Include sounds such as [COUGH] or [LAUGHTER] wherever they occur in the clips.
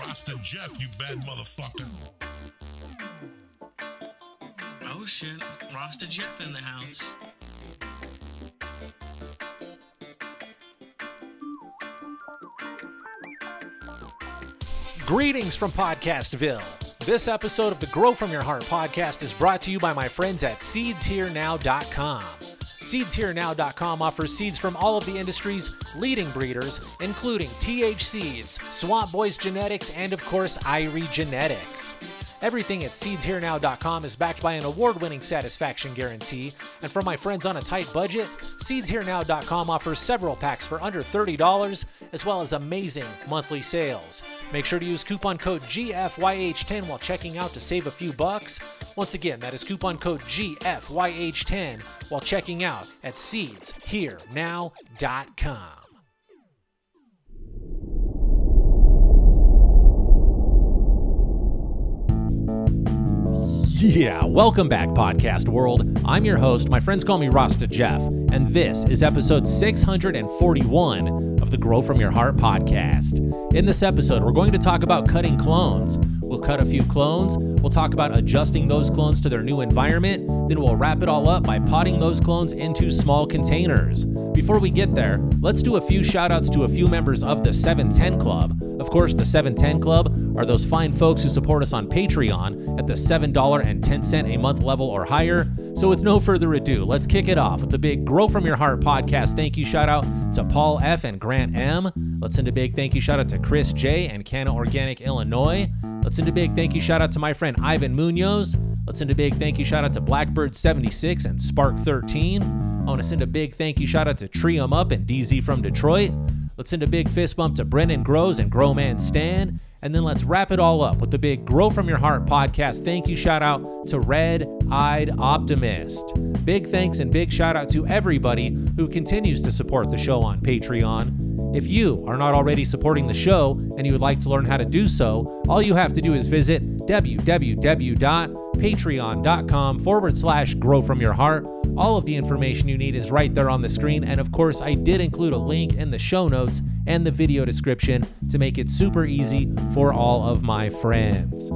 Rasta Jeff, you bad motherfucker. Oh shit, Rasta Jeff in the house. Greetings from Podcastville. This episode of the Grow From Your Heart podcast is brought to you by my friends at SeedsHereNow.com. SeedsHereNow.com offers seeds from all of the industry's leading breeders, including TH Seeds, Swamp Boys Genetics, and of course, Irie Genetics. Everything at SeedsHereNow.com is backed by an award winning satisfaction guarantee. And for my friends on a tight budget, SeedsHereNow.com offers several packs for under $30, as well as amazing monthly sales. Make sure to use coupon code GFYH10 while checking out to save a few bucks. Once again, that is coupon code GFYH10 while checking out at SeedsHereNow.com. Yeah, welcome back, podcast world. I'm your host. My friends call me Rasta Jeff, and this is episode 641 of the Grow From Your Heart podcast. In this episode, we're going to talk about cutting clones. We'll cut a few clones, we'll talk about adjusting those clones to their new environment, then we'll wrap it all up by potting those clones into small containers. Before we get there, let's do a few shout outs to a few members of the 710 Club. Of course, the 710 Club are those fine folks who support us on Patreon at the $7.10 a month level or higher. So, with no further ado, let's kick it off with the big Grow From Your Heart podcast thank you shout out to Paul F. and Grant M. Let's send a big thank you shout out to Chris J. and Canna Organic, Illinois. Let's send a big thank you shout out to my friend Ivan Munoz. Let's send a big thank you shout out to Blackbird76 and Spark13. I want to send a big thank you shout out to Tree 'em Up and DZ from Detroit. Let's send a big fist bump to Brennan Grows and Growman Stan. And then let's wrap it all up with the big Grow From Your Heart podcast. Thank you shout out to Red Eyed Optimist. Big thanks and big shout out to everybody who continues to support the show on Patreon. If you are not already supporting the show and you would like to learn how to do so, all you have to do is visit www.patreon.com forward slash grow from your heart. All of the information you need is right there on the screen. And of course, I did include a link in the show notes and the video description to make it super easy for all of my friends.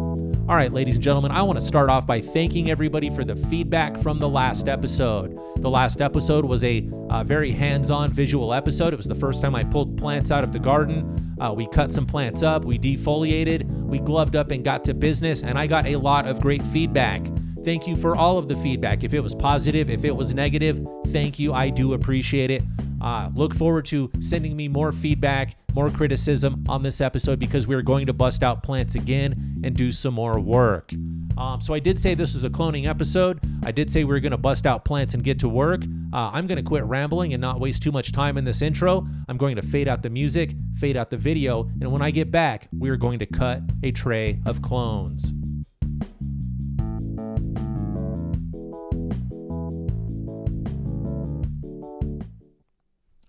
All right, ladies and gentlemen, I want to start off by thanking everybody for the feedback from the last episode. The last episode was a uh, very hands on visual episode. It was the first time I pulled plants out of the garden. Uh, we cut some plants up, we defoliated, we gloved up and got to business, and I got a lot of great feedback. Thank you for all of the feedback. If it was positive, if it was negative, thank you. I do appreciate it. Uh, look forward to sending me more feedback, more criticism on this episode because we're going to bust out plants again and do some more work. Um, so I did say this was a cloning episode. I did say we are going to bust out plants and get to work. Uh, I'm going to quit rambling and not waste too much time in this intro. I'm going to fade out the music, fade out the video, and when I get back, we are going to cut a tray of clones.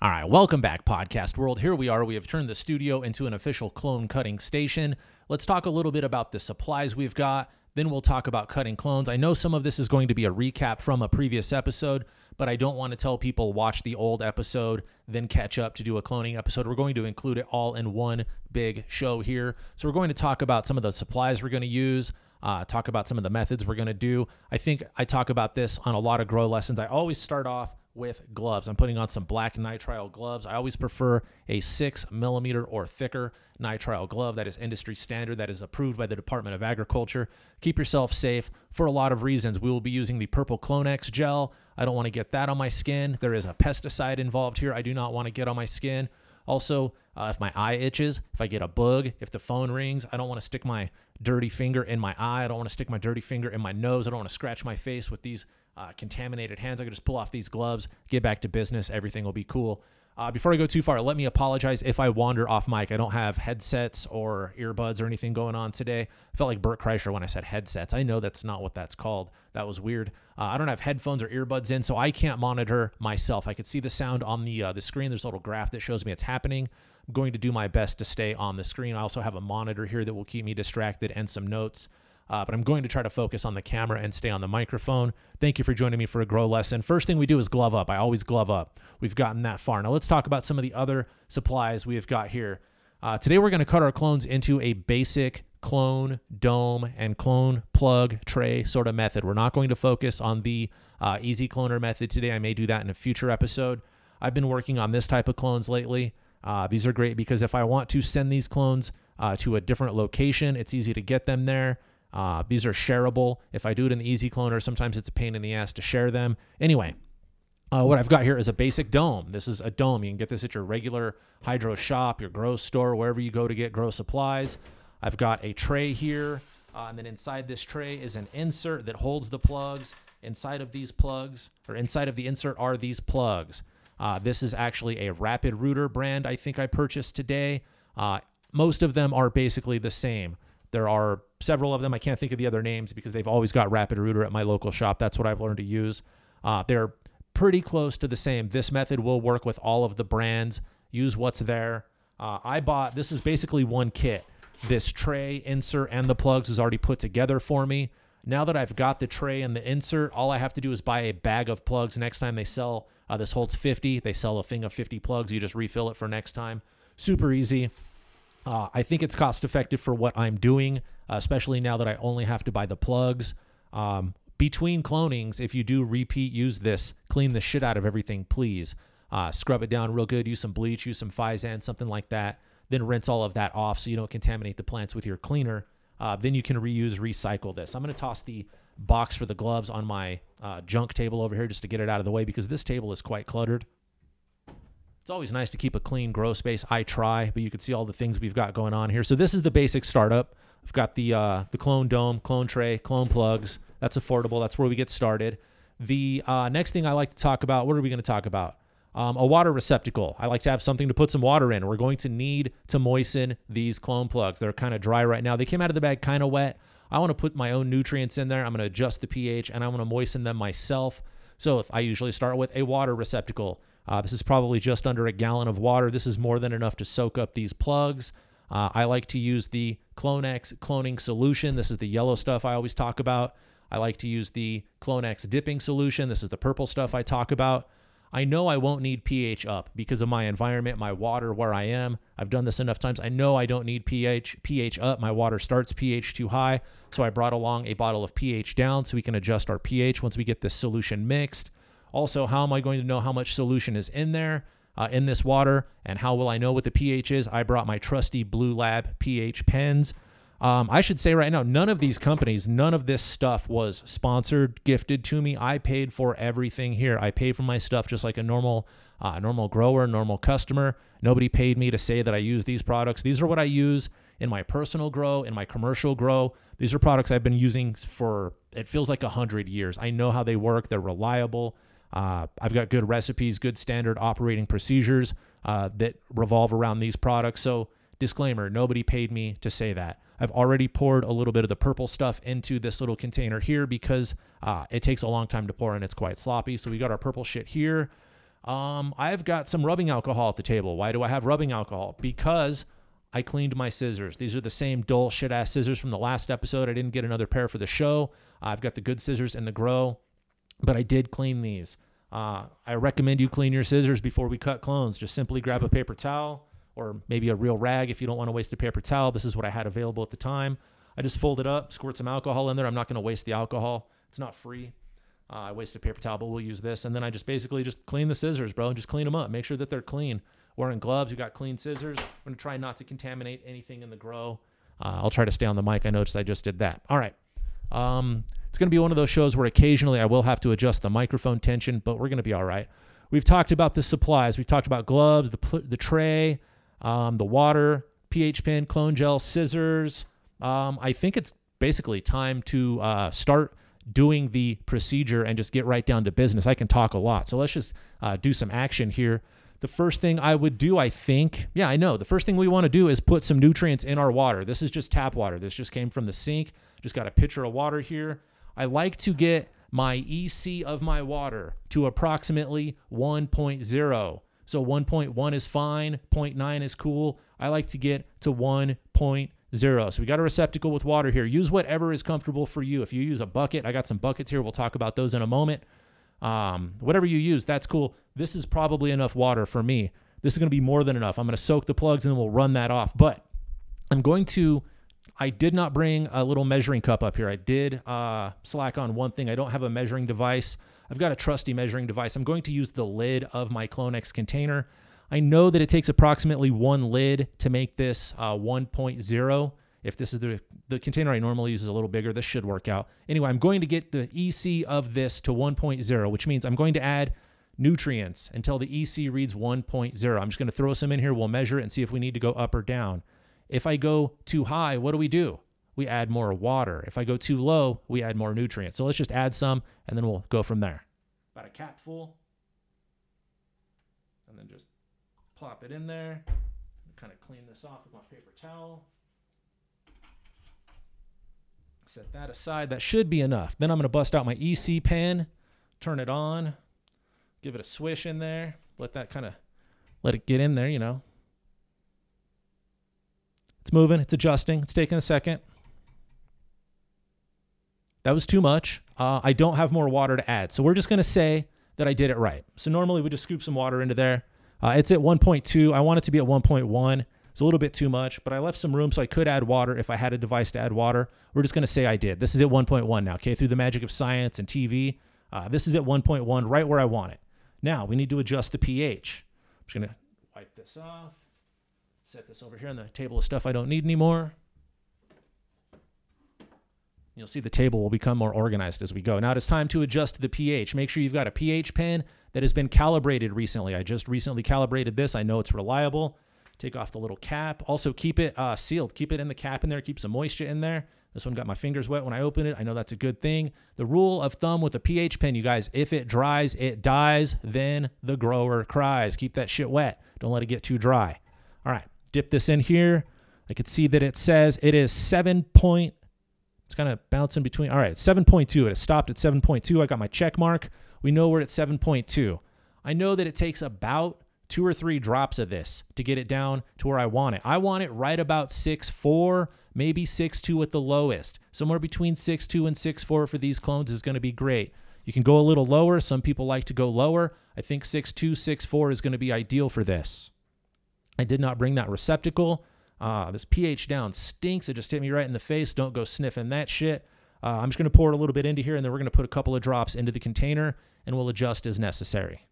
All right, welcome back, podcast world. Here we are. We have turned the studio into an official clone cutting station. Let's talk a little bit about the supplies we've got. Then we'll talk about cutting clones. I know some of this is going to be a recap from a previous episode, but I don't want to tell people watch the old episode, then catch up to do a cloning episode. We're going to include it all in one big show here. So we're going to talk about some of the supplies we're going to use. Uh, talk about some of the methods we're going to do. I think I talk about this on a lot of grow lessons. I always start off with gloves. I'm putting on some black nitrile gloves. I always prefer a six millimeter or thicker nitrile glove. That is industry standard. That is approved by the Department of Agriculture. Keep yourself safe for a lot of reasons. We will be using the purple Clonex gel. I don't want to get that on my skin. There is a pesticide involved here. I do not want to get on my skin. Also, uh, if my eye itches, if I get a bug, if the phone rings, I don't want to stick my dirty finger in my eye. I don't want to stick my dirty finger in my nose. I don't want to scratch my face with these uh, contaminated hands. I can just pull off these gloves, get back to business. Everything will be cool. Uh, before I go too far, let me apologize if I wander off mic. I don't have headsets or earbuds or anything going on today. I felt like Bert Kreischer when I said headsets. I know that's not what that's called. That was weird. Uh, I don't have headphones or earbuds in, so I can't monitor myself. I could see the sound on the uh, the screen. There's a little graph that shows me it's happening. I'm going to do my best to stay on the screen. I also have a monitor here that will keep me distracted and some notes. Uh, but I'm going to try to focus on the camera and stay on the microphone. Thank you for joining me for a grow lesson. First thing we do is glove up. I always glove up. We've gotten that far. Now let's talk about some of the other supplies we've got here. Uh, today we're going to cut our clones into a basic clone dome and clone plug tray sort of method. We're not going to focus on the uh, easy cloner method today. I may do that in a future episode. I've been working on this type of clones lately. Uh, these are great because if I want to send these clones uh, to a different location, it's easy to get them there. Uh, these are shareable. If I do it in the easy cloner, sometimes it's a pain in the ass to share them. Anyway, uh, what I've got here is a basic dome. This is a dome. You can get this at your regular hydro shop, your grow store, wherever you go to get grow supplies. I've got a tray here, uh, and then inside this tray is an insert that holds the plugs. Inside of these plugs, or inside of the insert, are these plugs. Uh, this is actually a Rapid Rooter brand I think I purchased today. Uh, most of them are basically the same. There are several of them. I can't think of the other names because they've always got Rapid Rooter at my local shop. That's what I've learned to use. Uh, they're pretty close to the same. This method will work with all of the brands. Use what's there. Uh, I bought this is basically one kit. This tray, insert, and the plugs is already put together for me. Now that I've got the tray and the insert, all I have to do is buy a bag of plugs. Next time they sell, uh, this holds 50. They sell a thing of 50 plugs. You just refill it for next time. Super easy. Uh, I think it's cost effective for what I'm doing, uh, especially now that I only have to buy the plugs. Um, between clonings, if you do repeat, use this. Clean the shit out of everything, please. Uh, scrub it down real good. Use some bleach, use some Physan, something like that. Then rinse all of that off so you don't contaminate the plants with your cleaner. Uh, then you can reuse, recycle this. I'm going to toss the box for the gloves on my uh, junk table over here just to get it out of the way because this table is quite cluttered. It's always nice to keep a clean grow space. I try, but you can see all the things we've got going on here. So this is the basic startup. I've got the uh, the clone dome, clone tray, clone plugs. That's affordable. That's where we get started. The uh, next thing I like to talk about. What are we going to talk about? Um, a water receptacle. I like to have something to put some water in. We're going to need to moisten these clone plugs. They're kind of dry right now. They came out of the bag kind of wet. I want to put my own nutrients in there. I'm going to adjust the pH and I want to moisten them myself. So if I usually start with a water receptacle. Uh, this is probably just under a gallon of water. This is more than enough to soak up these plugs. Uh, I like to use the Clonex cloning solution. This is the yellow stuff I always talk about. I like to use the Clonex dipping solution. This is the purple stuff I talk about. I know I won't need pH up because of my environment, my water, where I am. I've done this enough times. I know I don't need pH pH up. My water starts pH too high, so I brought along a bottle of pH down so we can adjust our pH once we get this solution mixed. Also, how am I going to know how much solution is in there uh, in this water? And how will I know what the pH is? I brought my trusty Bluelab pH pens. Um, I should say right now, none of these companies, none of this stuff was sponsored, gifted to me. I paid for everything here. I paid for my stuff just like a normal, uh, normal grower, normal customer. Nobody paid me to say that I use these products. These are what I use in my personal grow, in my commercial grow. These are products I've been using for it feels like a hundred years. I know how they work. They're reliable. Uh, I've got good recipes, good standard operating procedures uh, that revolve around these products. So, disclaimer nobody paid me to say that. I've already poured a little bit of the purple stuff into this little container here because uh, it takes a long time to pour and it's quite sloppy. So, we got our purple shit here. Um, I've got some rubbing alcohol at the table. Why do I have rubbing alcohol? Because I cleaned my scissors. These are the same dull shit ass scissors from the last episode. I didn't get another pair for the show. I've got the good scissors in the grow, but I did clean these. Uh, I recommend you clean your scissors before we cut clones. Just simply grab a paper towel or maybe a real rag if you don't want to waste a paper towel. This is what I had available at the time. I just fold it up, squirt some alcohol in there. I'm not going to waste the alcohol. It's not free. Uh, I wasted paper towel, but we'll use this. And then I just basically just clean the scissors, bro. Just clean them up. Make sure that they're clean. Wearing gloves, you got clean scissors. I'm going to try not to contaminate anything in the grow. Uh, I'll try to stay on the mic. I noticed I just did that. All right. Um, it's going to be one of those shows where occasionally I will have to adjust the microphone tension, but we're going to be all right. We've talked about the supplies. We've talked about gloves, the, the tray, um, the water, pH pen, clone gel, scissors. Um, I think it's basically time to uh, start doing the procedure and just get right down to business. I can talk a lot. So let's just uh, do some action here. The first thing I would do, I think, yeah, I know. The first thing we want to do is put some nutrients in our water. This is just tap water. This just came from the sink. Just got a pitcher of water here. I like to get my EC of my water to approximately 1.0. So 1.1 is fine, 0.9 is cool. I like to get to 1.0. So we got a receptacle with water here. Use whatever is comfortable for you. If you use a bucket, I got some buckets here. We'll talk about those in a moment. Um, whatever you use, that's cool. This is probably enough water for me. This is going to be more than enough. I'm going to soak the plugs and then we'll run that off. But I'm going to, I did not bring a little measuring cup up here. I did uh, slack on one thing. I don't have a measuring device. I've got a trusty measuring device. I'm going to use the lid of my Clonex container. I know that it takes approximately one lid to make this uh, 1.0. If this is the, the container I normally use is a little bigger, this should work out. Anyway, I'm going to get the EC of this to 1.0, which means I'm going to add nutrients until the EC reads 1.0. I'm just going to throw some in here. We'll measure it and see if we need to go up or down. If I go too high, what do we do? We add more water. If I go too low, we add more nutrients. So let's just add some and then we'll go from there. About a cap full. And then just plop it in there. Kind of clean this off with my paper towel. Set that aside. That should be enough. Then I'm going to bust out my EC pen, turn it on, give it a swish in there, let that kind of let it get in there, you know. It's moving, it's adjusting, it's taking a second. That was too much. Uh, I don't have more water to add. So we're just going to say that I did it right. So normally we just scoop some water into there. Uh, it's at 1.2. I want it to be at 1.1. It's a little bit too much, but I left some room so I could add water if I had a device to add water. We're just going to say I did. This is at 1.1 now, okay? Through the magic of science and TV, uh, this is at 1.1, right where I want it. Now we need to adjust the pH. I'm just going to wipe this off, set this over here on the table of stuff I don't need anymore. You'll see the table will become more organized as we go. Now it's time to adjust the pH. Make sure you've got a pH pen that has been calibrated recently. I just recently calibrated this. I know it's reliable. Take off the little cap. Also, keep it uh, sealed. Keep it in the cap in there. Keep some moisture in there. This one got my fingers wet when I opened it. I know that's a good thing. The rule of thumb with a pH pen, you guys, if it dries, it dies, then the grower cries. Keep that shit wet. Don't let it get too dry. All right, dip this in here. I can see that it says it is 7 point. It's kind of bouncing between. All right, it's 7.2. It stopped at 7.2. I got my check mark. We know we're at 7.2. I know that it takes about two or three drops of this to get it down to where I want it. I want it right about six four, maybe six two at the lowest. Somewhere between six two and six four for these clones is going to be great. You can go a little lower. Some people like to go lower. I think six two, six four is going to be ideal for this. I did not bring that receptacle. Uh, this pH down stinks. It just hit me right in the face. Don't go sniffing that shit. Uh, I'm just going to pour it a little bit into here, and then we're going to put a couple of drops into the container, and we'll adjust as necessary.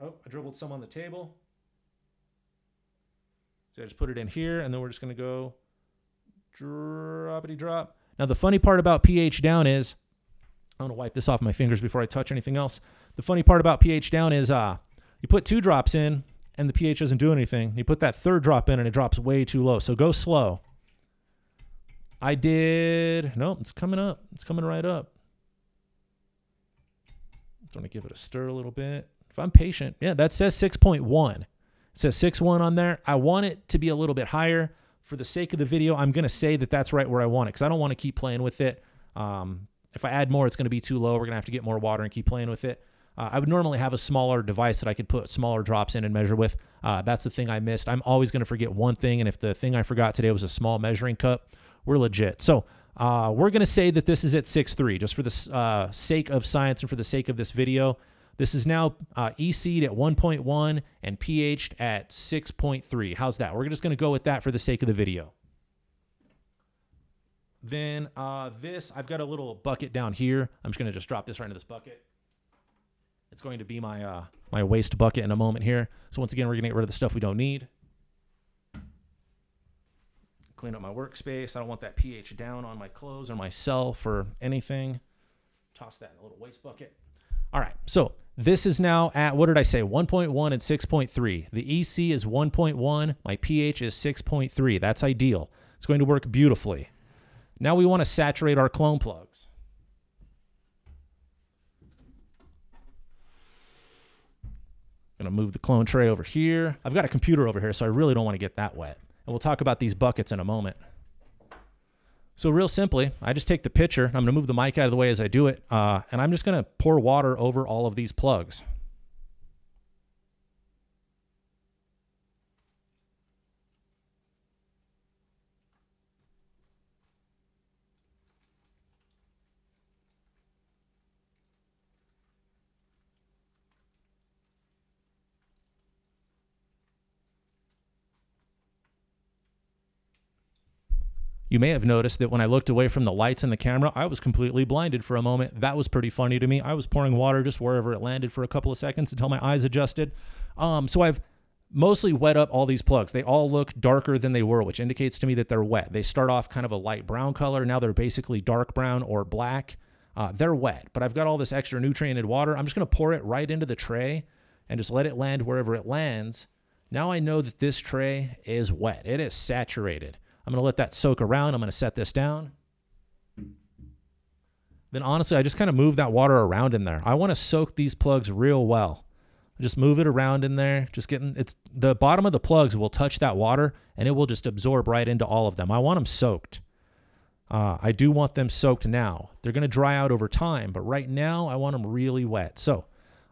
Oh, I dribbled some on the table. So I just put it in here, and then we're just going to go droppity drop. Now, the funny part about pH down is, I'm going to wipe this off my fingers before I touch anything else. The funny part about pH down is uh, you put two drops in, and the pH doesn't do anything. You put that third drop in, and it drops way too low. So go slow. I did, no, it's coming up. It's coming right up. Just going to give it a stir a little bit. If I'm patient, yeah, that says 6.1. It says 6.1 on there. I want it to be a little bit higher. For the sake of the video, I'm going to say that that's right where I want it because I don't want to keep playing with it. Um, if I add more, it's going to be too low. We're going to have to get more water and keep playing with it. Uh, I would normally have a smaller device that I could put smaller drops in and measure with. Uh, that's the thing I missed. I'm always going to forget one thing, and if the thing I forgot today was a small measuring cup, we're legit. So uh, we're going to say that this is at 6.3, just for the uh, sake of science and for the sake of this video. This is now uh, EC'd at 1.1 and pH'd at 6.3. How's that? We're just going to go with that for the sake of the video. Then uh, this, I've got a little bucket down here. I'm just going to just drop this right into this bucket. It's going to be my uh, my waste bucket in a moment here. So once again, we're to get rid of the stuff we don't need. Clean up my workspace. I don't want that pH down on my clothes or myself or anything. Toss that in a little waste bucket. All right, so this is now at, what did I say, 1.1 and 6.3. The EC is 1.1, my pH is 6.3. That's ideal. It's going to work beautifully. Now we want to saturate our clone plugs. Gonna move the clone tray over here. I've got a computer over here, so I really don't want to get that wet. And we'll talk about these buckets in a moment. So real simply, I just take the pitcher. I'm to move the mic out of the way as I do it, uh, and I'm just to pour water over all of these plugs. You may have noticed that when I looked away from the lights and the camera, I was completely blinded for a moment. That was pretty funny to me. I was pouring water just wherever it landed for a couple of seconds until my eyes adjusted. Um, so I've mostly wet up all these plugs. They all look darker than they were, which indicates to me that they're wet. They start off kind of a light brown color. Now they're basically dark brown or black. Uh, they're wet, but I've got all this extra nutriented water. I'm just going to pour it right into the tray and just let it land wherever it lands. Now I know that this tray is wet. It is saturated. I'm going to let that soak around. I'm going to set this down. Then honestly, I just kind of move that water around in there. I want to soak these plugs real well. Just move it around in there. Just getting it's the bottom of the plugs will touch that water and it will just absorb right into all of them. I want them soaked. Uh, I do want them soaked now. They're going to dry out over time, but right now I want them really wet. So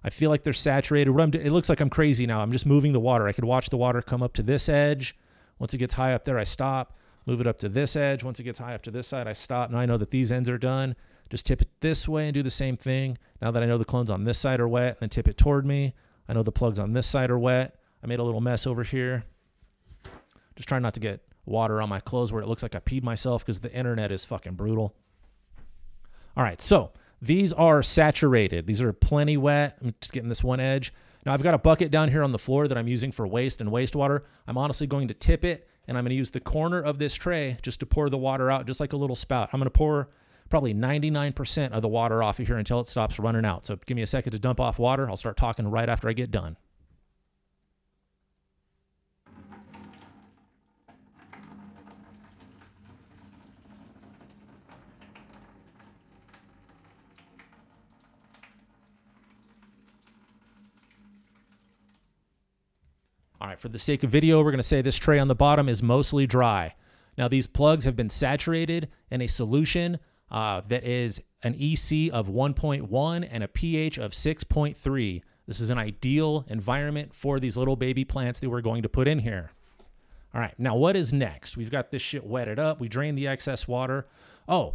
I feel like they're saturated. What I'm, it looks like I'm crazy now. I'm just moving the water. I could watch the water come up to this edge. Once it gets high up there, I stop move it up to this edge. Once it gets high up to this side, I stop. Now I know that these ends are done. Just tip it this way and do the same thing. Now that I know the clones on this side are wet, then tip it toward me. I know the plugs on this side are wet. I made a little mess over here. Just trying not to get water on my clothes where it looks like I peed myself because the internet is fucking brutal. All right, so these are saturated. These are plenty wet. I'm just getting this one edge. Now I've got a bucket down here on the floor that I'm using for waste and wastewater. I'm honestly going to tip it and I'm going to use the corner of this tray just to pour the water out, just like a little spout. I'm going to pour probably 99% of the water off of here until it stops running out. So give me a second to dump off water. I'll start talking right after I get done. All right, for the sake of video, we're going to say this tray on the bottom is mostly dry. Now, these plugs have been saturated in a solution uh, that is an EC of 1.1 and a pH of 6.3. This is an ideal environment for these little baby plants that we're going to put in here. All right, now what is next? We've got this shit wetted up. We drain the excess water. Oh,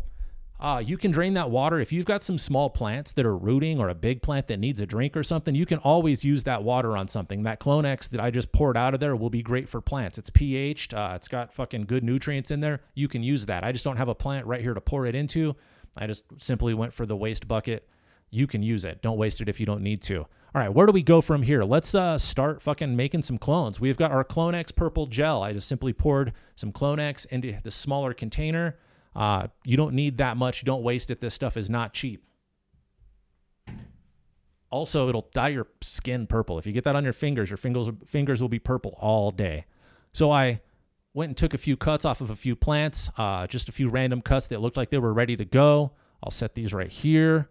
uh, you can drain that water. If you've got some small plants that are rooting or a big plant that needs a drink or something, you can always use that water on something. That Clonex that I just poured out of there will be great for plants. It's pHed, uh, it's got fucking good nutrients in there. You can use that. I just don't have a plant right here to pour it into. I just simply went for the waste bucket. You can use it. Don't waste it if you don't need to. All right, where do we go from here? Let's uh, start fucking making some clones. We've got our Clonex purple gel. I just simply poured some Clonex into the smaller container. Uh, you don't need that much. Don't waste it. This stuff is not cheap. Also, it'll dye your skin purple. If you get that on your fingers, your fingers fingers will be purple all day. So I went and took a few cuts off of a few plants, uh, just a few random cuts that looked like they were ready to go. I'll set these right here.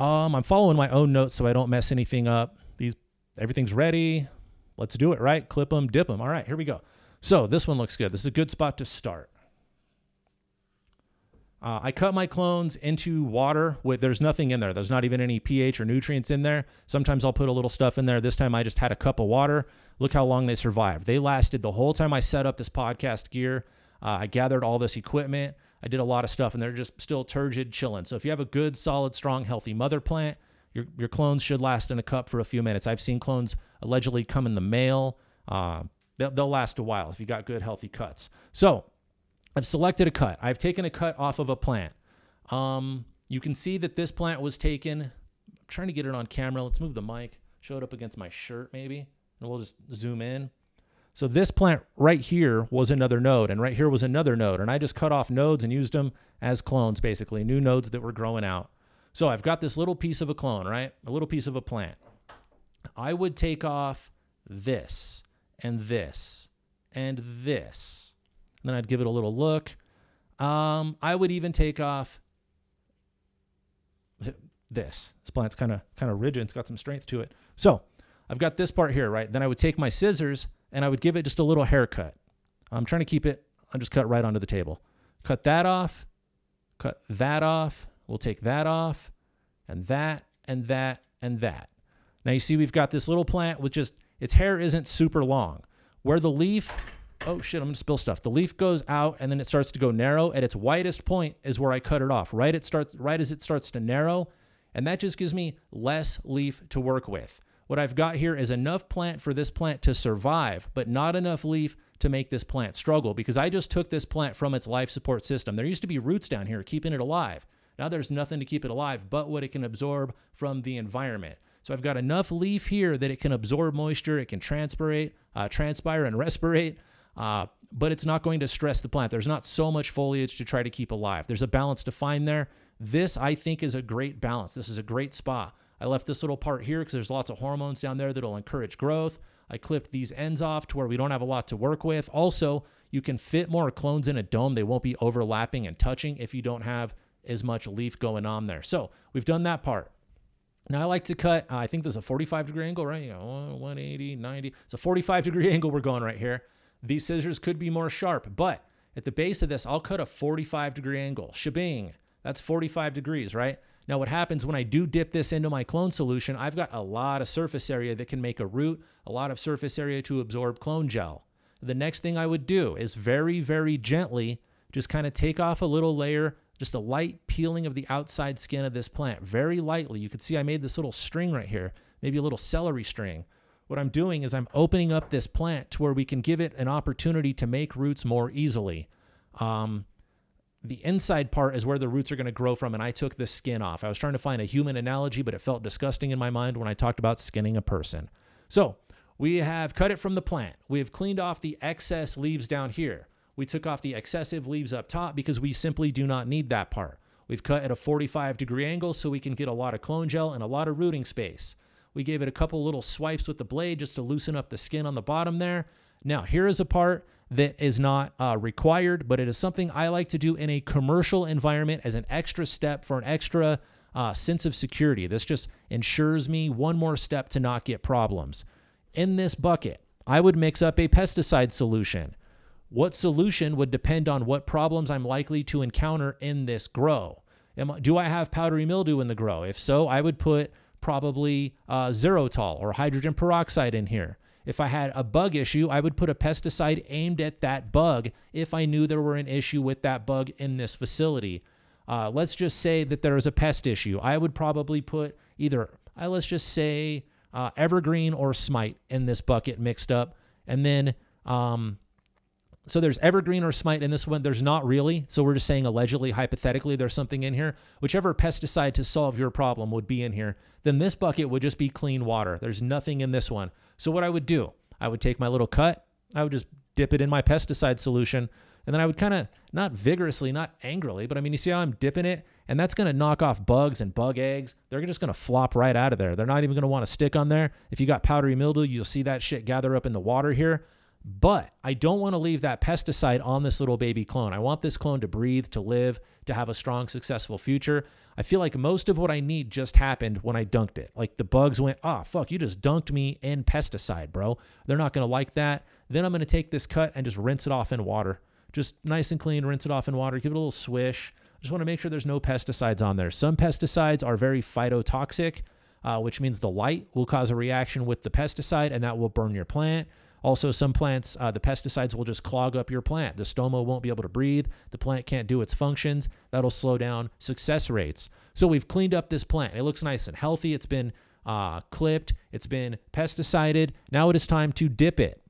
Um, I'm following my own notes so I don't mess anything up. These everything's ready. Let's do it, right? Clip them, dip them. All right, here we go. So this one looks good. This is a good spot to start. Uh, I cut my clones into water with there's nothing in there. There's not even any pH or nutrients in there. Sometimes I'll put a little stuff in there. This time I just had a cup of water. Look how long they survived. They lasted the whole time I set up this podcast gear. Uh, I gathered all this equipment. I did a lot of stuff and they're just still turgid chilling. So if you have a good, solid, strong, healthy mother plant, your, your clones should last in a cup for a few minutes. I've seen clones allegedly come in the mail. Uh, they'll, they'll last a while if you got good, healthy cuts. So I've selected a cut. I've taken a cut off of a plant. Um, you can see that this plant was taken. I'm trying to get it on camera. Let's move the mic. Show it up against my shirt, maybe, and we'll just zoom in. So this plant right here was another node, and right here was another node, and I just cut off nodes and used them as clones, basically new nodes that were growing out. So I've got this little piece of a clone, right? A little piece of a plant. I would take off this and this and this then I'd give it a little look. Um, I would even take off this. This plant's kind of kind of rigid. It's got some strength to it. So I've got this part here, right? Then I would take my scissors and I would give it just a little haircut. I'm trying to keep it. I'll just cut right onto the table. Cut that off. Cut that off. We'll take that off, and that, and that, and that. Now you see we've got this little plant with just its hair isn't super long. Where the leaf oh shit, I'm gonna spill stuff. The leaf goes out and then it starts to go narrow. At its widest point is where I cut it off. Right, it starts right as it starts to narrow, and that just gives me less leaf to work with. What I've got here is enough plant for this plant to survive, but not enough leaf to make this plant struggle because I just took this plant from its life support system. There used to be roots down here keeping it alive. Now there's nothing to keep it alive but what it can absorb from the environment. So I've got enough leaf here that it can absorb moisture, it can transpirate, uh, transpire and [LAUGHS] respirate, uh, but it's not going to stress the plant. There's not so much foliage to try to keep alive. There's a balance to find there. This, I think, is a great balance. This is a great spot. I left this little part here because there's lots of hormones down there that'll encourage growth. I clipped these ends off to where we don't have a lot to work with. Also, you can fit more clones in a dome. They won't be overlapping and touching if you don't have as much leaf going on there. So we've done that part. Now I like to cut, uh, I think there's a 45 degree angle, right? You know, 180, 90. It's a 45 degree [LAUGHS] angle we're going right here. These scissors could be more sharp, but at the base of this, I'll cut a 45 degree angle. Shabing. That's 45 degrees, right? Now, what happens when I do dip this into my clone solution, I've got a lot of surface area that can make a root, a lot of surface area to absorb clone gel. The next thing I would do is very, very gently just kind of take off a little layer, just a light peeling of the outside skin of this plant, very lightly. You can see I made this little string right here, maybe a little celery string. What I'm doing is I'm opening up this plant to where we can give it an opportunity to make roots more easily. Um, the inside part is where the roots are going to grow from, and I took the skin off. I was trying to find a human analogy, but it felt disgusting in my mind when I talked about skinning a person. So we have cut it from the plant. We have cleaned off the excess leaves down here. We took off the excessive leaves up top because we simply do not need that part. We've cut at a 45 degree angle so we can get a lot of clone gel and a lot of rooting space. We gave it a couple little swipes with the blade just to loosen up the skin on the bottom there. Now, here is a part that is not uh, required, but it is something I like to do in a commercial environment as an extra step for an extra uh, sense of security. This just ensures me one more step to not get problems. In this bucket, I would mix up a pesticide solution. What solution would depend on what problems I'm likely to encounter in this grow. Am, do I have powdery mildew in the grow? If so, I would put probably uh, ZeroTol or hydrogen peroxide in here. If I had a bug issue, I would put a pesticide aimed at that bug if I knew there were an issue with that bug in this facility. Uh, let's just say that there is a pest issue. I would probably put either, uh, let's just say, uh, evergreen or smite in this bucket mixed up. And then, um, so there's evergreen or smite in this one. There's not really. So we're just saying allegedly, hypothetically, there's something in here. Whichever pesticide to solve your problem would be in here. Then this bucket would just be clean water. There's nothing in this one. So what I would do, I would take my little cut, I would just dip it in my pesticide solution, and then I would kind of not vigorously, not angrily, but I mean, you see how I'm dipping it, and that's going to knock off bugs and bug eggs. They're just going to flop right out of there. They're not even going to want to stick on there. If you got powdery mildew, you'll see that shit gather up in the water here. But I don't want to leave that pesticide on this little baby clone. I want this clone to breathe, to live, to have a strong, successful future. I feel like most of what I need just happened when I dunked it. Like the bugs went, ah, oh, fuck, you just dunked me in pesticide, bro. They're not going to like that. Then I'm going to take this cut and just rinse it off in water. Just nice and clean, rinse it off in water, give it a little swish. I just want to make sure there's no pesticides on there. Some pesticides are very phytotoxic, uh, which means the light will cause a reaction with the pesticide and that will burn your plant. Also, some plants, uh, the pesticides will just clog up your plant. The stoma won't be able to breathe. The plant can't do its functions. That'll slow down success rates. So we've cleaned up this plant. It looks nice and healthy. It's been uh, clipped. It's been pesticided. Now it is time to dip it.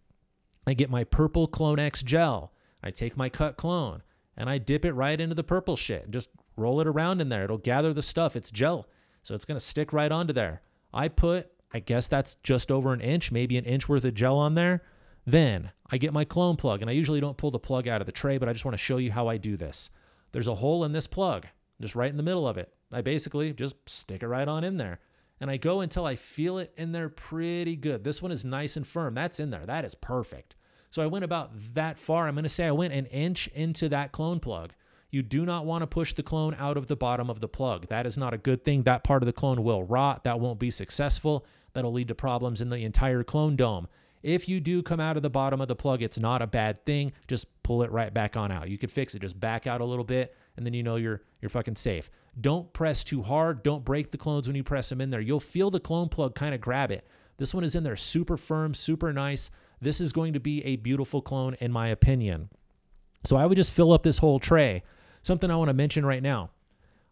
I get my purple Clonex gel. I take my cut clone and I dip it right into the purple shit. Just roll it around in there. It'll gather the stuff. It's gel. So it's going to stick right onto there. I put I guess that's just over an inch, maybe an inch worth of gel on there. Then I get my clone plug, and I usually don't pull the plug out of the tray, but I just want to show you how I do this. There's a hole in this plug, just right in the middle of it. I basically just stick it right on in there. And I go until I feel it in there pretty good. This one is nice and firm. That's in there. That is perfect. So I went about that far. I'm going to say I went an inch into that clone plug. You do not want to push the clone out of the bottom of the plug. That is not a good thing. That part of the clone will rot. That won't be successful. That'll lead to problems in the entire clone dome. If you do come out of the bottom of the plug, it's not a bad thing. Just pull it right back on out. You could fix it. Just back out a little bit, and then you know you're you're fucking safe. Don't press too hard. Don't break the clones when you press them in there. You'll feel the clone plug kind of grab it. This one is in there super firm, super nice. This is going to be a beautiful clone, in my opinion. So I would just fill up this whole tray. Something I want to mention right now.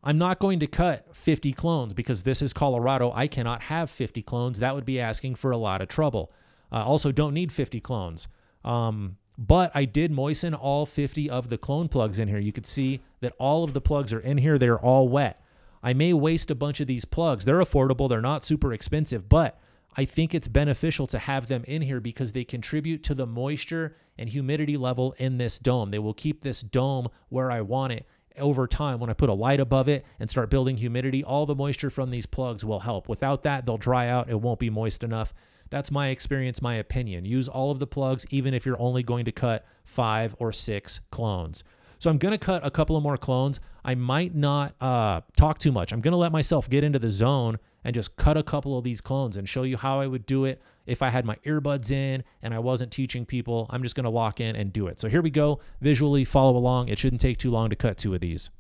I'm not going to cut 50 clones because this is Colorado. I cannot have 50 clones. That would be asking for a lot of trouble. Uh, also, don't need 50 clones. Um, But I did moisten all 50 of the clone plugs in here. You could see that all of the plugs are in here. They're all wet. I may waste a bunch of these plugs. They're affordable, they're not super expensive, but I think it's beneficial to have them in here because they contribute to the moisture and humidity level in this dome. They will keep this dome where I want it over time. When I put a light above it and start building humidity, all the moisture from these plugs will help. Without that, they'll dry out. It won't be moist enough. That's my experience, my opinion. Use all of the plugs, even if you're only going to cut five or six clones. So I'm going to cut a couple of more clones. I might not uh, talk too much. I'm going to let myself get into the zone and just cut a couple of these clones and show you how I would do it if I had my earbuds in and I wasn't teaching people. I'm just going to lock in and do it. So here we go. Visually follow along. It shouldn't take too long to cut two of these.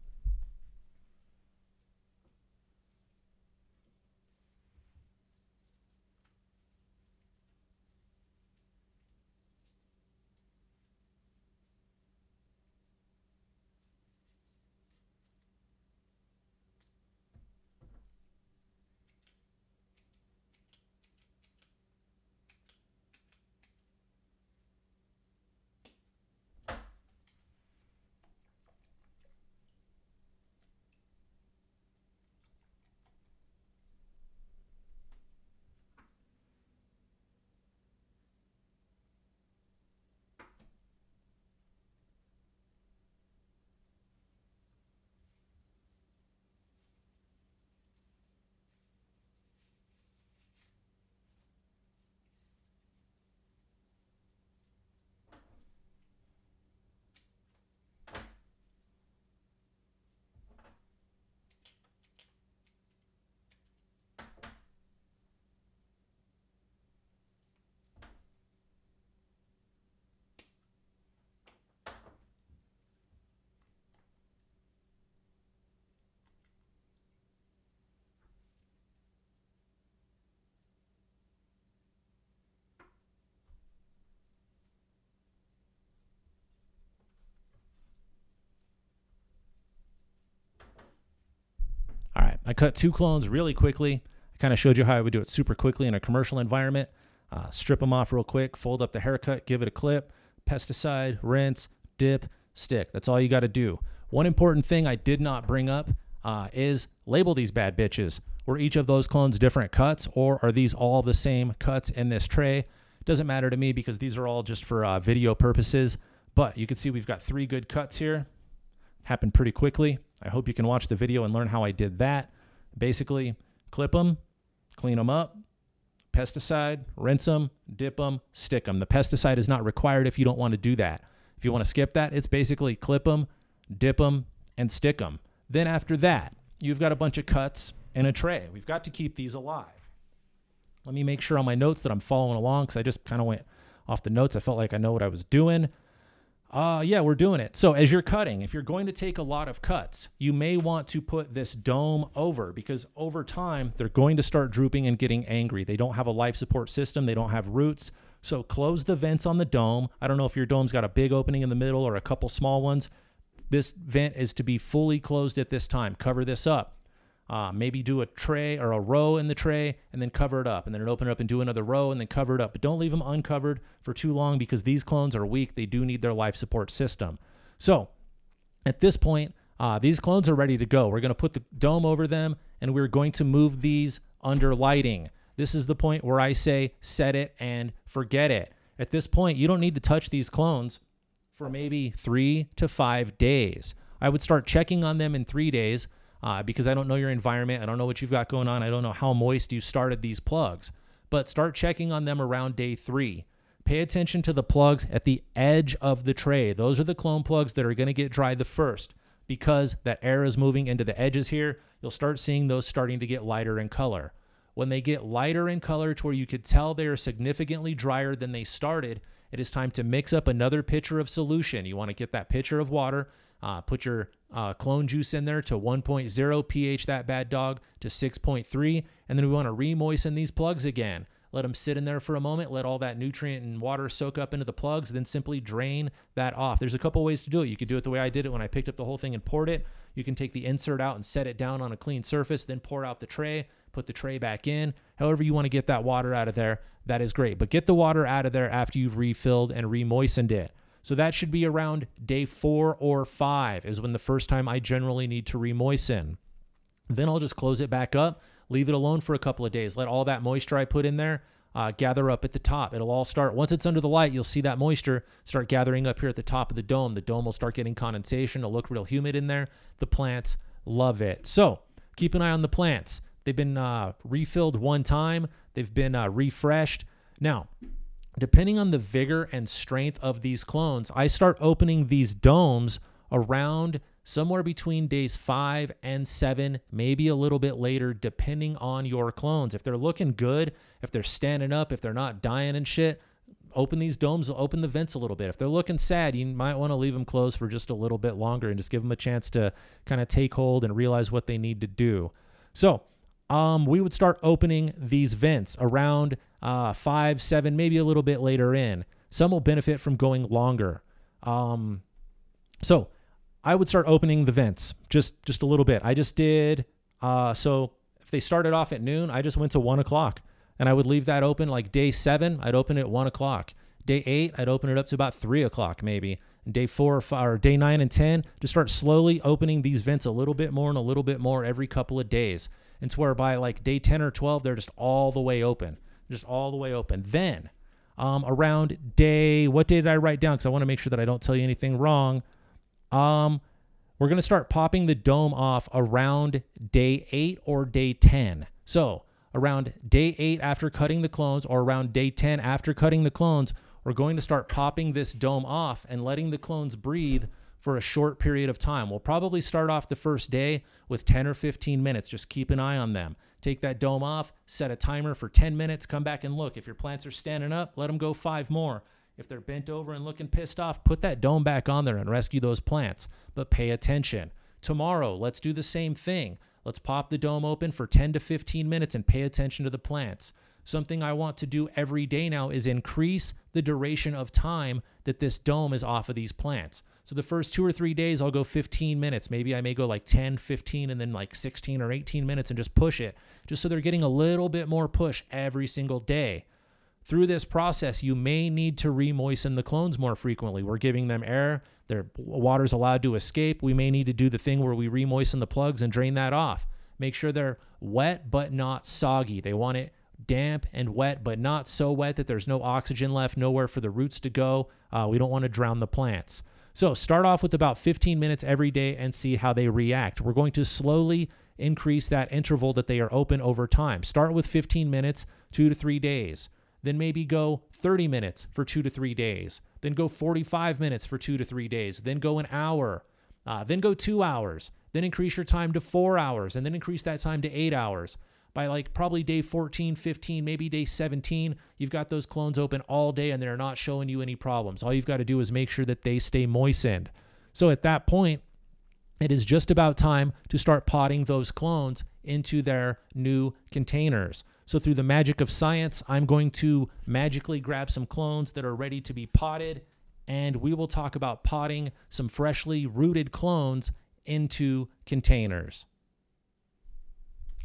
All right, I cut two clones really quickly. I kind of showed you how I would do it super quickly in a commercial environment. Uh, strip them off real quick, fold up the haircut, give it a clip, pesticide, rinse, dip, stick. That's all you got to do. One important thing I did not bring up uh, is label these bad bitches. Were each of those clones different cuts, or are these all the same cuts in this tray? Doesn't matter to me because these are all just for uh, video purposes. But you can see we've got three good cuts here. Happened pretty quickly. I hope you can watch the video and learn how I did that. Basically, clip them, clean them up, pesticide, rinse them, dip them, stick them. The pesticide is not required if you don't want to do that. If you want to skip that, it's basically clip them, dip them, and stick them. Then after that, you've got a bunch of cuts in a tray. We've got to keep these alive. Let me make sure on my notes that I'm following along because I just kind of went off the notes. I felt like I know what I was doing. Uh, yeah, we're doing it. So as you're cutting, if you're going to take a lot of cuts, you may want to put this dome over because over time they're going to start drooping and getting angry. They don't have a life support system. They don't have roots. So close the vents on the dome. I don't know if your dome's got a big opening in the middle or a couple small ones. This vent is to be fully closed at this time. Cover this up. Uh, maybe do a tray or a row in the tray and then cover it up and then open it up and do another row and then cover it up. But don't leave them uncovered for too long because these clones are weak. They do need their life support system. So at this point, uh, these clones are ready to go. We're going to put the dome over them and we're going to move these under lighting. This is the point where I say set it and forget it. At this point, you don't need to touch these clones for maybe three to five days. I would start checking on them in three days uh, because I don't know your environment. I don't know what you've got going on. I don't know how moist you started these plugs. But start checking on them around day three. Pay attention to the plugs at the edge of the tray. Those are the clone plugs that are going to get dry the first because that air is moving into the edges here. You'll start seeing those starting to get lighter in color. When they get lighter in color to where you could tell they are significantly drier than they started, it is time to mix up another pitcher of solution. You want to get that pitcher of water uh, put your uh, clone juice in there to 1.0 pH, that bad dog, to 6.3. And then we want to re-moisten these plugs again. Let them sit in there for a moment. Let all that nutrient and water soak up into the plugs. Then simply drain that off. There's a couple ways to do it. You could do it the way I did it when I picked up the whole thing and poured it. You can take the insert out and set it down on a clean surface, then pour out the tray, put the tray back in. However, you want to get that water out of there, that is great. But get the water out of there after you've refilled and re-moistened it. So that should be around day four or five, is when the first time I generally need to remoisten. Then I'll just close it back up, leave it alone for a couple of days, let all that moisture I put in there uh, gather up at the top. It'll all start, once it's under the light, you'll see that moisture start gathering up here at the top of the dome. The dome will start getting condensation. It'll look real humid in there. The plants love it. So keep an eye on the plants. They've been uh, refilled one time, they've been uh, refreshed. Now, depending on the vigor and strength of these clones, I start opening these domes around somewhere between days five and seven, maybe a little bit later, depending on your clones. If they're looking good, if they're standing up, if they're not dying and shit, open these domes, open the vents a little bit. If they're looking sad, you might want to leave them closed for just a little bit longer and just give them a chance to kind of take hold and realize what they need to do. So, um, we would start opening these vents around uh, five, seven, maybe a little bit later in. Some will benefit from going longer. Um, so I would start opening the vents just just a little bit. I just did. Uh, so if they started off at noon, I just went to one o'clock, and I would leave that open. Like day seven, I'd open it at one o'clock. Day eight, I'd open it up to about three o'clock maybe. And day four or, five, or day nine and ten, just start slowly opening these vents a little bit more and a little bit more every couple of days. And to where by like day ten or twelve, they're just all the way open, just all the way open. Then um, around day, what day did I write down? Because I want to make sure that I don't tell you anything wrong. Um, we're going to start popping the dome off around day eight or day 10. So, around day eight after cutting the clones, or around day 10 after cutting the clones, we're going to start popping this dome off and letting the clones breathe for a short period of time. We'll probably start off the first day with 10 or 15 minutes. Just keep an eye on them. Take that dome off, set a timer for 10 minutes, come back and look. If your plants are standing up, let them go five more. If they're bent over and looking pissed off, put that dome back on there and rescue those plants. But pay attention. Tomorrow, let's do the same thing. Let's pop the dome open for 10 to 15 minutes and pay attention to the plants. Something I want to do every day now is increase the duration of time that this dome is off of these plants. So the first two or three days, I'll go 15 minutes. Maybe I may go like 10, 15, and then like 16 or 18 minutes and just push it, just so they're getting a little bit more push every single day. Through this process, you may need to remoisten the clones more frequently. We're giving them air, their water's allowed to escape. We may need to do the thing where we remoisten the plugs and drain that off. Make sure they're wet but not soggy. They want it damp and wet, but not so wet that there's no oxygen left, nowhere for the roots to go. Uh, we don't want to drown the plants. So start off with about 15 minutes every day and see how they react. We're going to slowly increase that interval that they are open over time. Start with 15 minutes, two to three days then maybe go 30 minutes for two to three days, then go 45 minutes for two to three days, then go an hour, uh, then go two hours, then increase your time to four hours, and then increase that time to eight hours. By like probably day 14, 15, maybe day 17, you've got those clones open all day and they're not showing you any problems. All you've got to do is make sure that they stay moistened. So at that point, it is just about time to start potting those clones into their new containers. So, through the magic of science, I'm going to magically grab some clones that are ready to be potted, and we will talk about potting some freshly rooted clones into containers.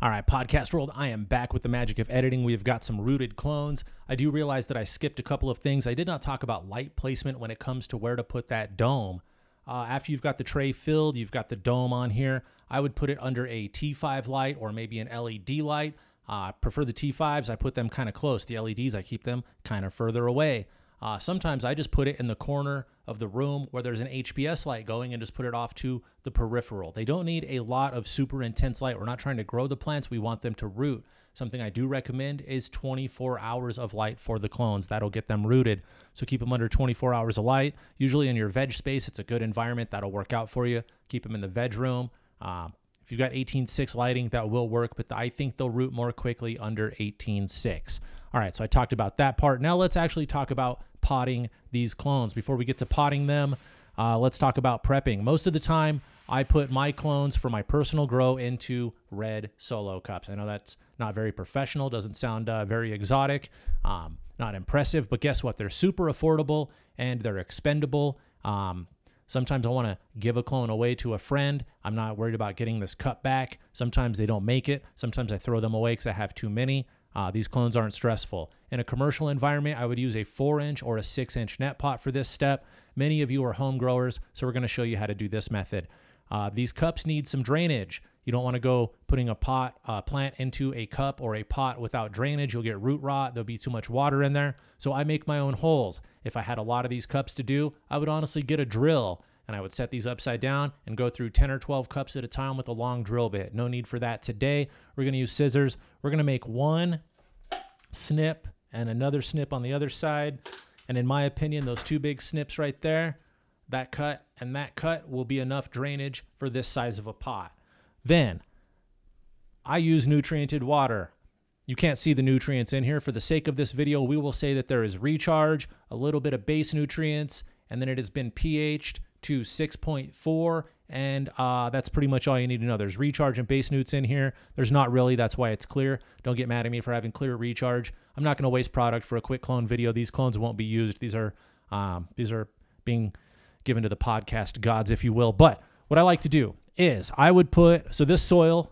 All right, podcast world, I am back with the magic of editing. We've got some rooted clones. I do realize that I skipped a couple of things. I did not talk about light placement when it comes to where to put that dome. Uh, after you've got the tray filled, you've got the dome on here. I would put it under a T5 light or maybe an LED light. I uh, prefer the T5s. I put them kind of close. The LEDs, I keep them kind of further away. Uh, sometimes I just put it in the corner of the room where there's an HPS light going and just put it off to the peripheral. They don't need a lot of super intense light. We're not trying to grow the plants, we want them to root. Something I do recommend is 24 hours of light for the clones. That'll get them rooted. So keep them under 24 hours of light. Usually in your veg space, it's a good environment. That'll work out for you. Keep them in the veg room. Uh, if you've got 18.6 lighting, that will work, but I think they'll root more quickly under 18.6. All right, so I talked about that part. Now let's actually talk about potting these clones. Before we get to potting them, uh, let's talk about prepping. Most of the time, I put my clones for my personal grow into red solo cups. I know that's not very professional, doesn't sound uh, very exotic, um, not impressive, but guess what? They're super affordable and they're expendable. Um, Sometimes I want to give a clone away to a friend. I'm not worried about getting this cut back. Sometimes they don't make it. Sometimes I throw them away because I have too many. Uh, these clones aren't stressful. In a commercial environment, I would use a four inch or a six inch net pot for this step. Many of you are home growers, so we're going to show you how to do this method. Uh, these cups need some drainage. You don't want to go putting a pot uh, plant into a cup or a pot without drainage. You'll get root rot. There'll be too much water in there. So I make my own holes. If I had a lot of these cups to do, I would honestly get a drill and I would set these upside down and go through 10 or 12 cups at a time with a long drill bit. No need for that today. We're going to use scissors. We're going to make one snip and another snip on the other side. And in my opinion, those two big snips right there, that cut and that cut will be enough drainage for this size of a pot. Then I use nutriented water. You can't see the nutrients in here. For the sake of this video, we will say that there is recharge, a little bit of base nutrients, and then it has been pH'd to 6.4 and uh, that's pretty much all you need to know. There's recharge and base newts in here. There's not really. That's why it's clear. Don't get mad at me for having clear recharge. I'm not going to waste product for a quick clone video. These clones won't be used. These are um, these are being given to the podcast gods, if you will. But what I like to do is I would put so this soil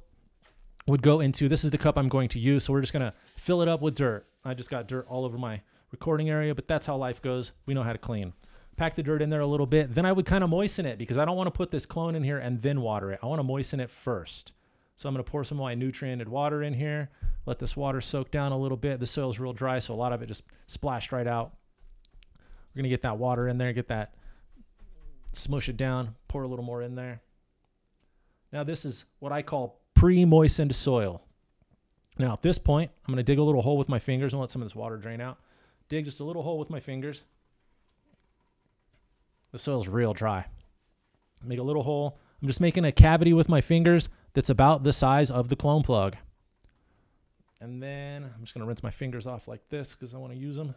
would go into this is the cup I'm going to use. So we're just gonna fill it up with dirt. I just got dirt all over my recording area, but that's how life goes. We know how to clean. Pack the dirt in there a little bit. Then I would kind of moisten it because I don't want to put this clone in here and then water it. I want to moisten it first. So I'm going to pour some of my nutriented water in here. Let this water soak down a little bit. The soil's real dry, so a lot of it just splashed right out. We're going to get that water in there, get that, smush it down, pour a little more in there. Now, this is what I call pre moistened soil. Now, at this point, I'm going to dig a little hole with my fingers and let some of this water drain out. Dig just a little hole with my fingers. The soil's real dry. Make a little hole. I'm just making a cavity with my fingers that's about the size of the clone plug. And then I'm just going to rinse my fingers off like this because I want to use them.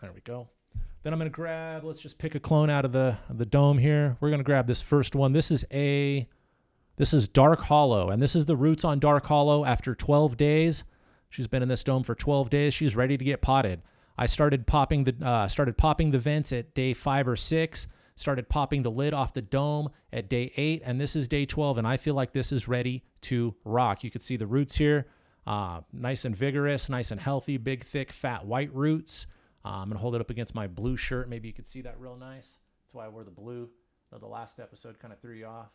There we go. Then I'm going to grab, let's just pick a clone out of the, the dome here. We're going to grab this first one. This is a, this is Dark Hollow. And this is the roots on Dark Hollow after 12 days. She's been in this dome for 12 days. She's ready to get potted. I started popping the uh, started popping the vents at day five or six. Started popping the lid off the dome at day eight, and this is day 12, and I feel like this is ready to rock. You can see the roots here, uh, nice and vigorous, nice and healthy, big, thick, fat, white roots. Uh, I'm gonna hold it up against my blue shirt. Maybe you could see that real nice. That's why I wore the blue. the last episode kind of threw you off.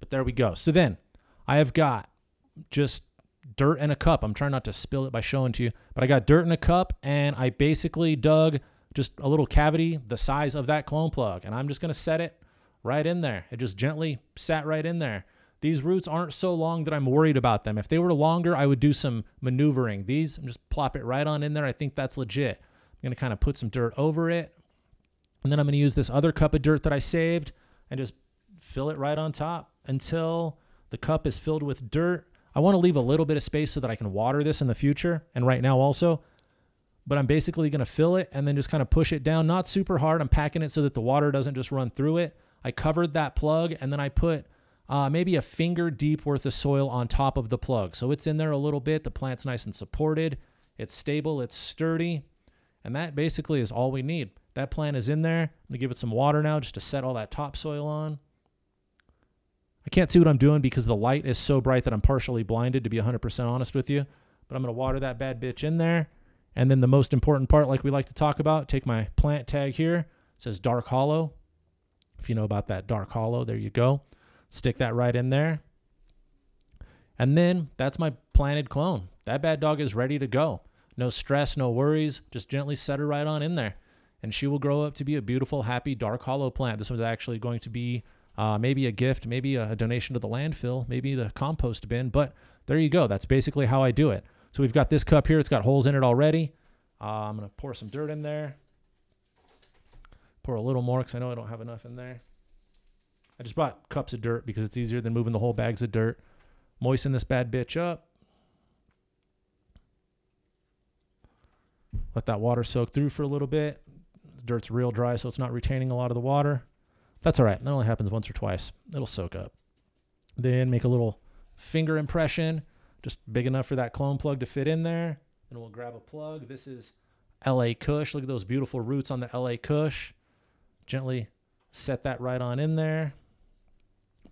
But there we go. So then I have got just dirt in a cup. I'm trying not to spill it by showing to you, but I got dirt in a cup and I basically dug just a little cavity the size of that clone plug and I'm just going to set it right in there. It just gently sat right in there. These roots aren't so long that I'm worried about them. If they were longer, I would do some maneuvering. These, I'm just plop it right on in there. I think that's legit. I'm going to kind of put some dirt over it. And then I'm going to use this other cup of dirt that I saved and just fill it right on top until the cup is filled with dirt I want to leave a little bit of space so that I can water this in the future and right now also. But I'm basically going to fill it and then just kind of push it down, not super hard. I'm packing it so that the water doesn't just run through it. I covered that plug and then I put uh, maybe a finger deep worth of soil on top of the plug. So it's in there a little bit. The plant's nice and supported. It's stable. It's sturdy. And that basically is all we need. That plant is in there. I'm going to give it some water now just to set all that topsoil on. I can't see what I'm doing because the light is so bright that I'm partially blinded, to be 100% honest with you. But I'm going to water that bad bitch in there. And then the most important part, like we like to talk about, take my plant tag here. It says Dark Hollow. If you know about that Dark Hollow, there you go. Stick that right in there. And then that's my planted clone. That bad dog is ready to go. No stress, no worries. Just gently set her right on in there. And she will grow up to be a beautiful, happy Dark Hollow plant. This one's actually going to be uh, maybe a gift, maybe a donation to the landfill, maybe the compost bin. But there you go. That's basically how I do it. So we've got this cup here. It's got holes in it already. Uh, I'm going to pour some dirt in there. Pour a little more because I know I don't have enough in there. I just bought cups of dirt because it's easier than moving the whole bags of dirt. Moisten this bad bitch up. Let that water soak through for a little bit. Dirt's real dry, so it's not retaining a lot of the water. That's all right. That only happens once or twice. It'll soak up. Then make a little finger impression, just big enough for that clone plug to fit in there. And we'll grab a plug. This is LA Kush. Look at those beautiful roots on the LA Kush. Gently set that right on in there.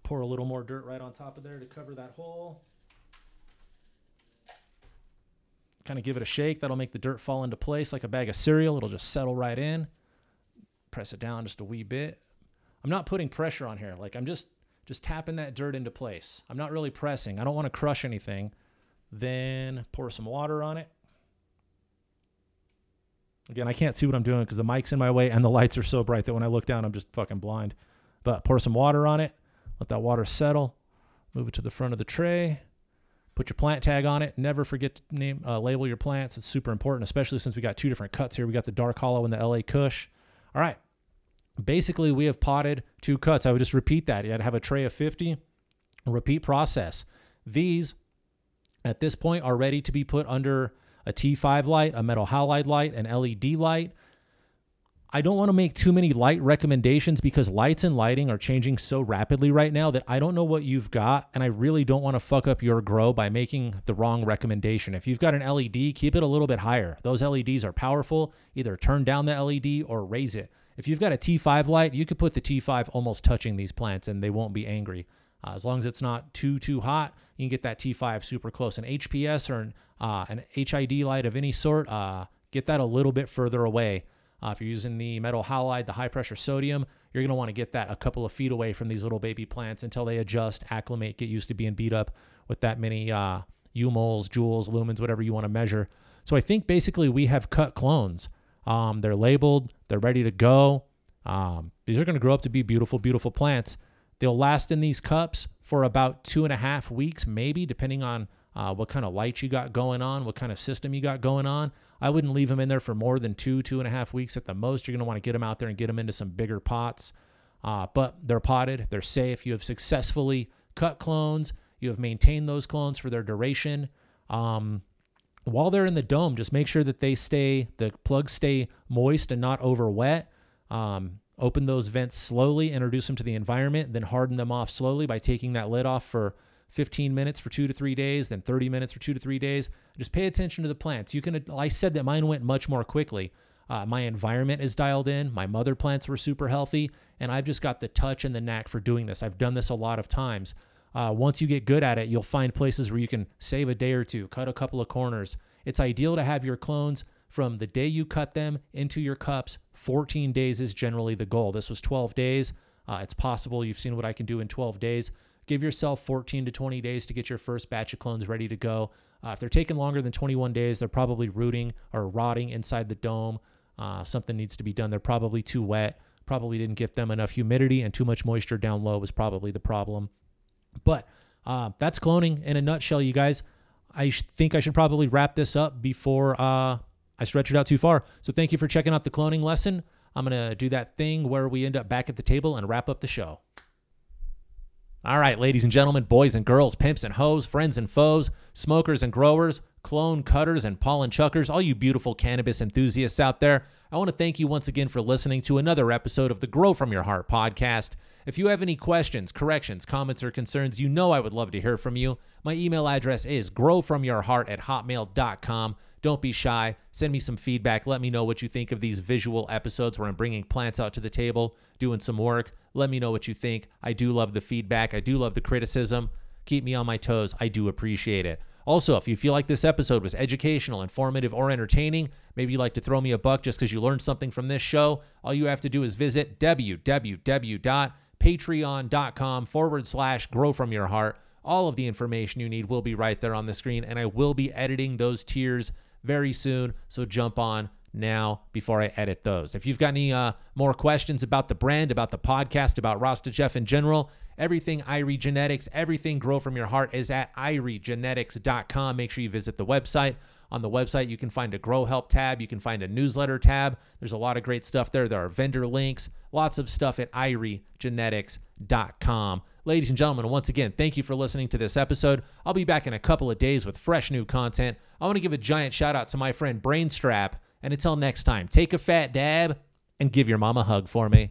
Pour a little more dirt right on top of there to cover that hole. kind of give it a shake. That'll make the dirt fall into place like a bag of cereal. It'll just settle right in. Press it down just a wee bit. I'm not putting pressure on here. Like I'm just just tapping that dirt into place. I'm not really pressing. I don't want to crush anything. Then pour some water on it. Again, I can't see what I'm doing because the mic's in my way and the lights are so bright that when I look down, I'm just fucking blind. But pour some water on it. Let that water settle. Move it to the front of the tray. Put your plant tag on it. Never forget to name uh, label your plants. It's super important, especially since we got two different cuts here. We got the dark hollow and the LA Kush. All right. Basically, we have potted two cuts. I would just repeat that. You had to have a tray of 50. Repeat process. These, at this point, are ready to be put under a T5 light, a metal halide light, an LED light. I don't want to make too many light recommendations because lights and lighting are changing so rapidly right now that I don't know what you've got. And I really don't want to fuck up your grow by making the wrong recommendation. If you've got an LED, keep it a little bit higher. Those LEDs are powerful. Either turn down the LED or raise it. If you've got a T5 light, you could put the T5 almost touching these plants and they won't be angry. Uh, as long as it's not too too hot, you can get that T5 super close. An HPS or an, uh, an HID light of any sort, uh, get that a little bit further away. Uh, if you're using the metal halide, the high pressure sodium, you're going to want to get that a couple of feet away from these little baby plants until they adjust, acclimate, get used to being beat up with that many uh, UMols, joules, lumens, whatever you want to measure. So I think basically we have cut clones. Um, they're labeled, they're ready to go. Um, these are going to grow up to be beautiful, beautiful plants. They'll last in these cups for about two and a half weeks, maybe, depending on uh, what kind of light you got going on, what kind of system you got going on. I wouldn't leave them in there for more than two, two and a half weeks at the most. You're going to want to get them out there and get them into some bigger pots. Uh, but they're potted, they're safe. You have successfully cut clones, you have maintained those clones for their duration. Um, while they're in the dome, just make sure that they stay, the plugs stay moist and not over wet. Um, open those vents slowly, introduce them to the environment, then harden them off slowly by taking that lid off for 15 minutes for two to three days, then 30 minutes for two to three days. Just pay attention to the plants. You can, I said that mine went much more quickly. Uh, my environment is dialed in. My mother plants were super healthy, and I've just got the touch and the knack for doing this. I've done this a lot of times. Uh, once you get good at it, you'll find places where you can save a day or two, cut a couple of corners. It's ideal to have your clones from the day you cut them into your cups. 14 days is generally the goal. This was 12 days. Uh, it's possible you've seen what I can do in 12 days. Give yourself 14 to 20 days to get your first batch of clones ready to go. Uh, if they're taking longer than 21 days, they're probably rooting or rotting inside the dome. Uh, something needs to be done. They're probably too wet. Probably didn't give them enough humidity, and too much moisture down low was probably the problem. But uh, that's cloning in a nutshell, you guys. I sh- think I should probably wrap this up before uh, I stretch it out too far. So thank you for checking out the cloning lesson. I'm going to do that thing where we end up back at the table and wrap up the show. All right, ladies and gentlemen, boys and girls, pimps and hoes, friends and foes, smokers and growers, clone cutters and pollen chuckers, all you beautiful cannabis enthusiasts out there, I want to thank you once again for listening to another episode of the Grow From Your Heart podcast. If you have any questions, corrections, comments, or concerns, you know I would love to hear from you. My email address is growfromyourheart at hotmail.com. Don't be shy. Send me some feedback. Let me know what you think of these visual episodes where I'm bringing plants out to the table, doing some work. Let me know what you think. I do love the feedback. I do love the criticism. Keep me on my toes. I do appreciate it. Also, if you feel like this episode was educational, informative, or entertaining, maybe you'd like to throw me a buck just because you learned something from this show, all you have to do is visit www.patreon.com forward slash grow from your heart. All of the information you need will be right there on the screen, and I will be editing those tiers very soon. So jump on now before I edit those. If you've got any uh, more questions about the brand, about the podcast, about Rasta Jeff in general, everything Irie Genetics, everything Grow From Your Heart is at iriegenetics.com. Make sure you visit the website. On the website, you can find a Grow Help tab. You can find a newsletter tab. There's a lot of great stuff there. There are vendor links, lots of stuff at iriegenetics.com. Ladies and gentlemen, once again, thank you for listening to this episode. I'll be back in a couple of days with fresh new content. I want to give a giant shout out to my friend Brainstrap. And until next time, take a fat dab and give your mom a hug for me.